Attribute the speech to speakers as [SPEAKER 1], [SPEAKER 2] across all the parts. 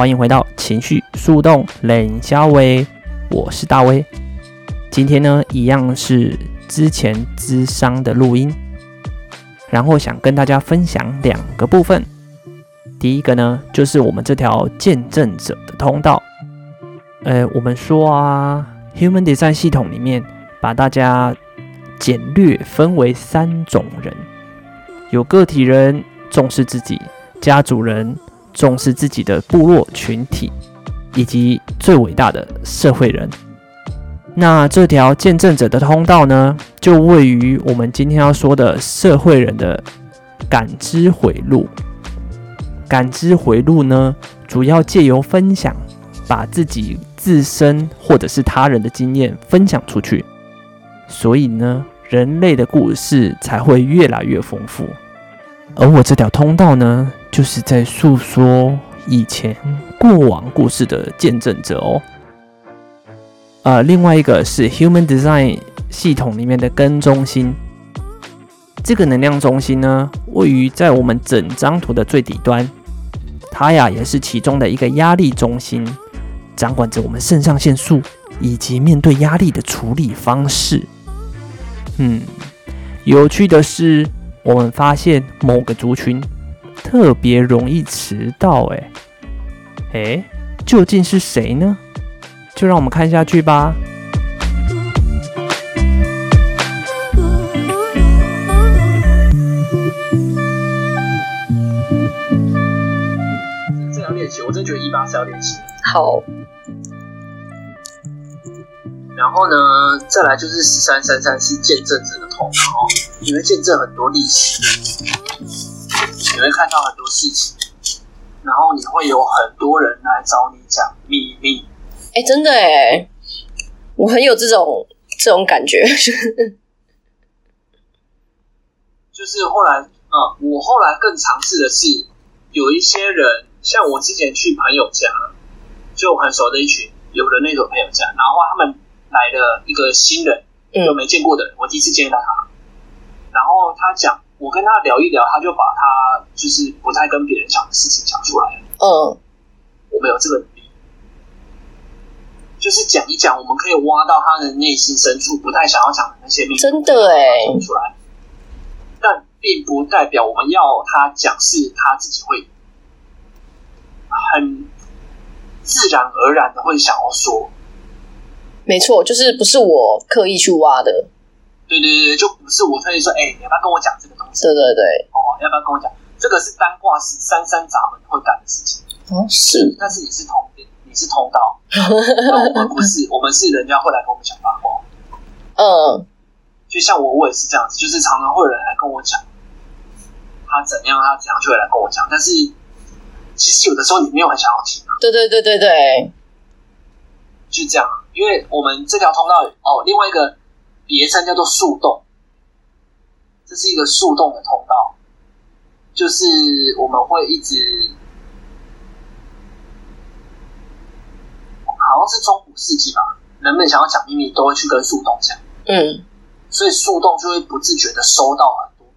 [SPEAKER 1] 欢迎回到情绪树洞冷小薇，我是大威。今天呢，一样是之前咨商的录音，然后想跟大家分享两个部分。第一个呢，就是我们这条见证者的通道。呃，我们说啊，Human Design 系统里面把大家简略分为三种人：有个体人，重视自己；家族人。重视自己的部落群体，以及最伟大的社会人。那这条见证者的通道呢，就位于我们今天要说的社会人的感知回路。感知回路呢，主要借由分享，把自己自身或者是他人的经验分享出去，所以呢，人类的故事才会越来越丰富。而我这条通道呢，就是在诉说以前过往故事的见证者哦。呃，另外一个是 Human Design 系统里面的根中心，这个能量中心呢，位于在我们整张图的最底端，它呀也是其中的一个压力中心，掌管着我们肾上腺素以及面对压力的处理方式。嗯，有趣的是。我们发现某个族群特别容易迟到，哎，哎，究竟是谁呢？就让我们看下去吧。
[SPEAKER 2] 这要练习，我真觉得一八是要练习。
[SPEAKER 3] 好。
[SPEAKER 2] 然后呢，再来就是十三三三是见证者的通道，你会见证很多历史，你会看到很多事情，然后你会有很多人来找你讲秘密。
[SPEAKER 3] 哎，真的哎，我很有这种这种感觉。
[SPEAKER 2] 就是后来，嗯，我后来更尝试的是，有一些人，像我之前去朋友家，就很熟的一群有的那种朋友家，然后他们。来了一个新人，就没见过的人，我第一次见到他。他讲，我跟他聊一聊，他就把他就是不太跟别人讲的事情讲出来了。
[SPEAKER 3] 嗯，
[SPEAKER 2] 我没有这个能力，就是讲一讲，我们可以挖到他的内心深处，不太想要讲的那些秘密，
[SPEAKER 3] 真的哎，
[SPEAKER 2] 说出来。但并不代表我们要他讲，是他自己会很自然而然的会想要说。
[SPEAKER 3] 没错，就是不是我刻意去挖的。
[SPEAKER 2] 对对对，就不是我特意说，哎、欸，你要不要跟我讲这个东西？
[SPEAKER 3] 对对对，
[SPEAKER 2] 哦，要不要跟我讲？这个是单卦是三三闸门会干的事情。
[SPEAKER 3] 哦，是。
[SPEAKER 2] 但是你是通你是通道，那我们不是，我们是人家会来跟我们讲八卦。
[SPEAKER 3] 嗯，
[SPEAKER 2] 就像我，我也是这样子，就是常常会有人来跟我讲，他怎样，他怎样，就会来跟我讲。但是其实有的时候你没有很想要听啊。
[SPEAKER 3] 对对对对对，
[SPEAKER 2] 就这样。因为我们这条通道哦，另外一个别称叫做树洞，这是一个树洞的通道，就是我们会一直，好像是中古世纪吧，人们想要讲秘密都会去跟树洞讲，
[SPEAKER 3] 嗯，
[SPEAKER 2] 所以树洞就会不自觉的收到很多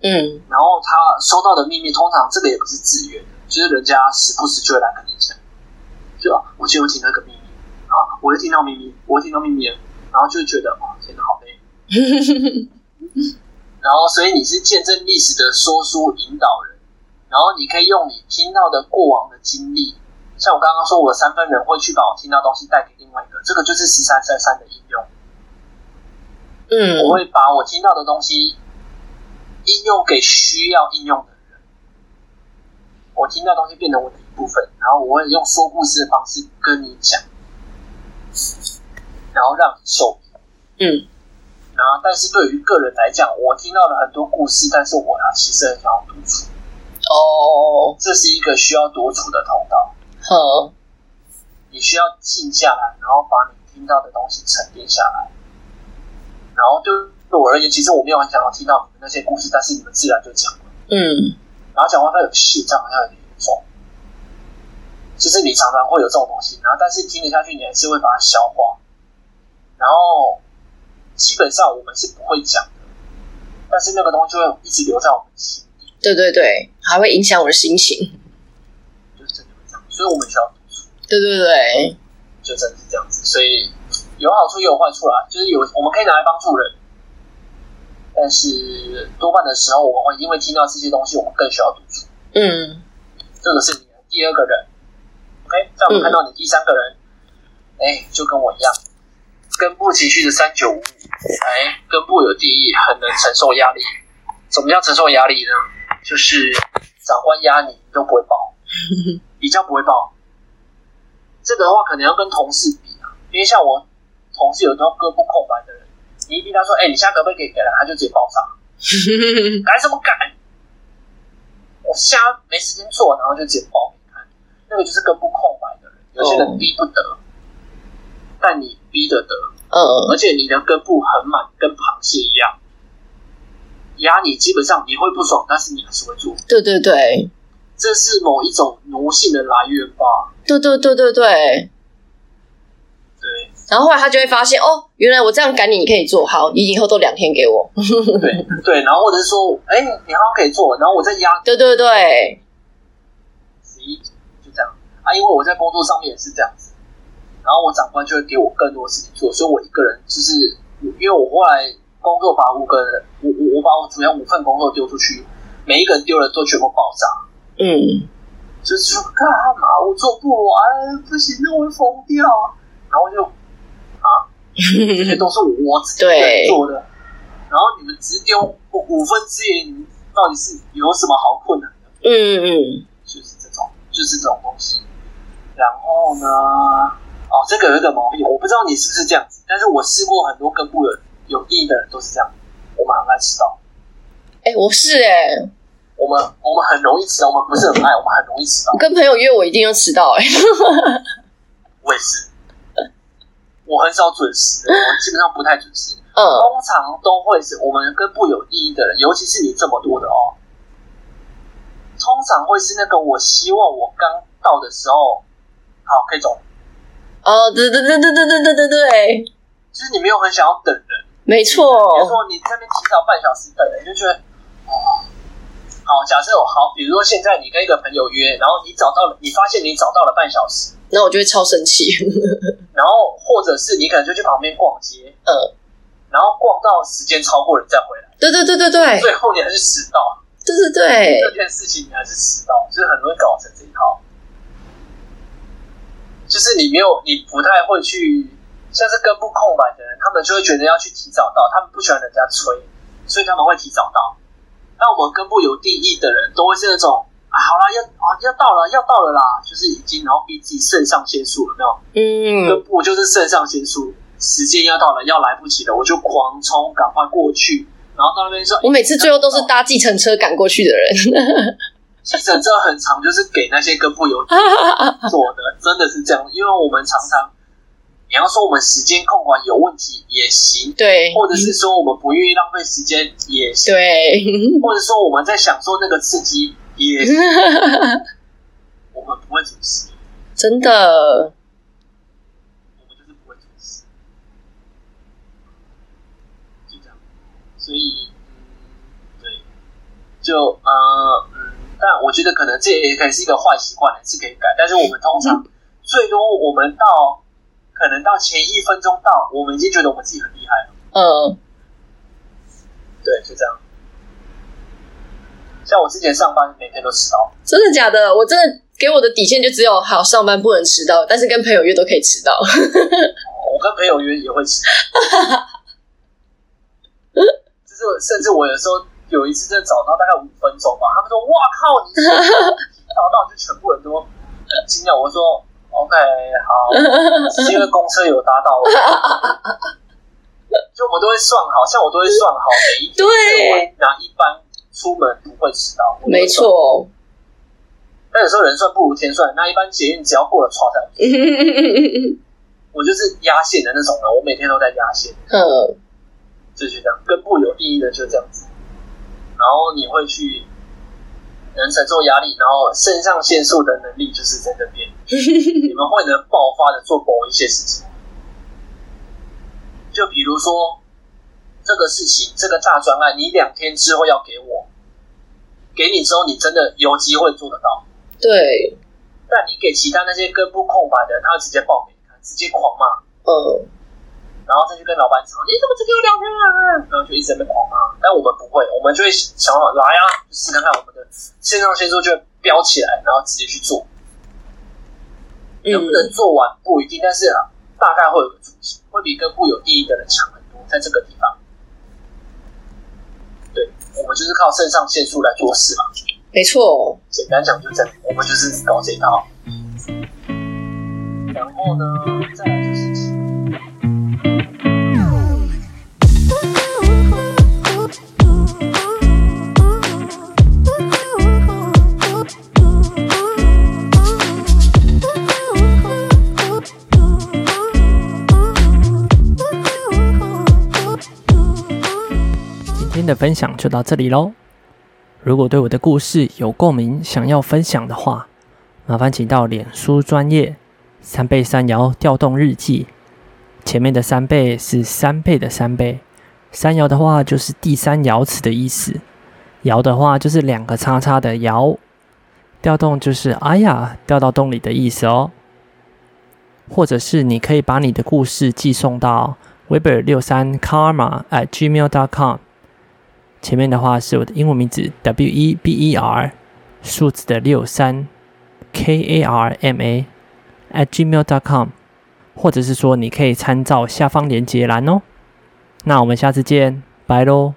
[SPEAKER 2] 秘密，
[SPEAKER 3] 嗯，
[SPEAKER 2] 然后他收到的秘密通常这个也不是自愿的，就是人家时不时就会来跟你讲，就我今天听到一个秘密啊。我会听到秘密，我会听到秘密，然后就会觉得哇，天哪，好累。然后，所以你是见证历史的说书引导人，然后你可以用你听到的过往的经历，像我刚刚说，我三分人会去把我听到东西带给另外一个，这个就是十三三三的应用。
[SPEAKER 3] 嗯，
[SPEAKER 2] 我会把我听到的东西应用给需要应用的人，我听到东西变成我的一部分，然后我会用说故事的方式跟你讲。然后让你受益，
[SPEAKER 3] 嗯，
[SPEAKER 2] 然后但是对于个人来讲，我听到了很多故事，但是我呢其实很想要独处，
[SPEAKER 3] 哦，
[SPEAKER 2] 这是一个需要独处的通道。
[SPEAKER 3] 好，
[SPEAKER 2] 你需要静下来，然后把你听到的东西沉淀下来。然后对对我而言，其实我没有很想要听到你们那些故事，但是你们自然就讲了。
[SPEAKER 3] 嗯，
[SPEAKER 2] 然后讲话他有气，这样好像有点严重。就是你常常会有这种东西，然后但是听得下去，你还是会把它消化。然后基本上我们是不会讲的，但是那个东西就会一直留在我们心里。
[SPEAKER 3] 对对对，还会影响我的心情。
[SPEAKER 2] 就是真的会这样，所以我们需要读书。
[SPEAKER 3] 对对对，
[SPEAKER 2] 就真的是这样子，所以有好处也有坏处啦。就是有我们可以拿来帮助人，但是多半的时候，我们会因为听到这些东西，我们更需要读书。
[SPEAKER 3] 嗯，
[SPEAKER 2] 这个是你的第二个人。OK，在我们看到你第三个人，哎、嗯，就跟我一样，跟不情绪的三九五五，哎，根部有定义，很能承受压力。怎么叫承受压力呢？就是长官压你，你都不会爆，比较不会爆。这个的话，可能要跟同事比啊，因为像我同事有时候根部空白的人，你一逼他说，哎，你下课可不可以给了，他就直接爆炸，赶什么赶？我瞎没时间做，然后就直接爆。那个就是根部空白的人，有些人逼不得，oh. 但你逼得得，嗯，uh. 而且你的根部很满，跟螃蟹一样，压你基本上你会不爽，但是你还是会做。
[SPEAKER 3] 对对对，
[SPEAKER 2] 这是某一种奴性的来源吧？
[SPEAKER 3] 对对对对对，
[SPEAKER 2] 对。
[SPEAKER 3] 然后后来他就会发现，哦，原来我这样赶你，你可以做好，你以后都两天给我。
[SPEAKER 2] 对 对，然后或者是说，哎，你好像可以做，然后我再压。
[SPEAKER 3] 对对对。
[SPEAKER 2] 十一就这样啊，因为我在工作上面也是这样子，然后我长官就会给我更多事情做，所以我一个人就是，因为我后来工作把五个人，我我我把我主要五份工作丢出去，每一个人丢了都全部爆炸，
[SPEAKER 3] 嗯，
[SPEAKER 2] 就是说干嘛我做不完，不行，那我会疯掉，然后就啊，这些都是我自己做的，然后你们只丢五分之一，你们到底是有什么好困难的？
[SPEAKER 3] 嗯嗯，
[SPEAKER 2] 就是这种，就是这种东西。然后呢？哦，这个有一个毛病，我不知道你是不是这样子，但是我试过很多根部的有意义的人都是这样，我们很爱迟到。
[SPEAKER 3] 哎，我是哎、欸，
[SPEAKER 2] 我们我们很容易迟到，我们不是很爱，我们很容易迟到。
[SPEAKER 3] 我跟朋友约，我一定要迟到哎、欸。
[SPEAKER 2] 我也是，我很少准时，我基本上不太准时。
[SPEAKER 3] 嗯，
[SPEAKER 2] 通常都会是我们根部有意义的人，尤其是你这么多的哦，通常会是那个我希望我刚到的时候。好，可以走。
[SPEAKER 3] 哦，对对对对对对对对对，
[SPEAKER 2] 其实你没有很想要等人，
[SPEAKER 3] 没错。
[SPEAKER 2] 比如说你这边提早半小时等人，你就觉得哦，好。假设我好，比如说现在你跟一个朋友约，然后你找到了，你发现你找到了半小时，
[SPEAKER 3] 那我就会超生气。
[SPEAKER 2] 然后或者是你可能就去旁边逛街，
[SPEAKER 3] 嗯，
[SPEAKER 2] 然后逛到时间超过了，你再回来。
[SPEAKER 3] 对对对对对，
[SPEAKER 2] 最后你还是迟到。
[SPEAKER 3] 对对对，
[SPEAKER 2] 这件事情你还是迟到，就是很容易搞成这一套。就是你没有，你不太会去，像是根部空白的人，他们就会觉得要去提早到，他们不喜欢人家催，所以他们会提早到。那我们根部有定义的人，都会是那种啊，好啦，要啊要到了，要到了啦，就是已经然后逼自己肾上腺素了，没有？嗯，根部就是肾上腺素，时间要到了，要来不及了，我就狂冲，赶快过去，然后到那边说，
[SPEAKER 3] 我每次最后都是搭计程车赶过去的人。
[SPEAKER 2] 其实这很长，就是给那些根部有 做的，真的是这样。因为我们常常，你要说我们时间控管有问题也行，
[SPEAKER 3] 对；
[SPEAKER 2] 或者是说我们不愿意浪费时间也行，
[SPEAKER 3] 对；
[SPEAKER 2] 或者说我们在享受那个刺激也行。我们不会准时，
[SPEAKER 3] 真的，
[SPEAKER 2] 我们就是不会准时，就这样。所以，嗯，对，就呃。但我觉得可能这也可以是一个坏习惯，是可以改。但是我们通常最多我们到可能到前一分钟到，我们已经觉得我们自己很厉害了。
[SPEAKER 3] 嗯，
[SPEAKER 2] 对，就这样。像我之前上班每天都迟到，
[SPEAKER 3] 真的假的？我真的给我的底线就只有好上班不能迟到，但是跟朋友约都可以迟到。
[SPEAKER 2] 我跟朋友约也会迟到，就是甚至我有时候。有一次真的早到大概五分钟吧，他们说：“哇靠，你早到就全部人都很惊讶。”我说：“OK，好，是因为公车有搭到。”就我们都会算好，像我都会算好每一天对，那一般出门不会迟到。
[SPEAKER 3] 没错，
[SPEAKER 2] 但有时候人算不如天算，那一般捷运只要过了超站，我就是压线的那种人，我每天都在压线。
[SPEAKER 3] 嗯，
[SPEAKER 2] 就是这样，跟部有意义的就这样子。然后你会去能承受压力，然后肾上腺素的能力就是在这边，你们会能爆发的做某一些事情。就比如说这个事情，这个大专案，你两天之后要给我，给你之后，你真的有机会做得到。
[SPEAKER 3] 对。
[SPEAKER 2] 但你给其他那些根部空白的人，他会直接报给你看，直接狂骂。
[SPEAKER 3] 嗯。
[SPEAKER 2] 然后再去跟老板吵，你怎么只给我两天啊？然后就一直在那狂骂。但我们不会，我们就会想好来啊，试看看我们的线上腺素就会飙起来，然后直接去做。能不能做完不一定，但是啊，大概会有个雏形，会比跟固有第一的人强很多，在这个地方。对，我们就是靠肾上腺素来做事嘛。
[SPEAKER 3] 没错，
[SPEAKER 2] 简单讲就这样，我们就是搞这一套。然后呢，再来就是。
[SPEAKER 1] 分享就到这里喽。如果对我的故事有共鸣，想要分享的话，麻烦请到脸书专业三倍三摇调动日记。前面的三倍是三倍的三倍，三摇的话就是第三爻辞的意思。摇的话就是两个叉叉的摇，调动就是哎呀掉到洞里的意思哦。或者是你可以把你的故事寄送到 weber 六三 karma at gmail dot com。前面的话是我的英文名字 W E B E R，数字的六三 K A R M A at gmail dot com，或者是说你可以参照下方连接栏哦。那我们下次见，拜喽。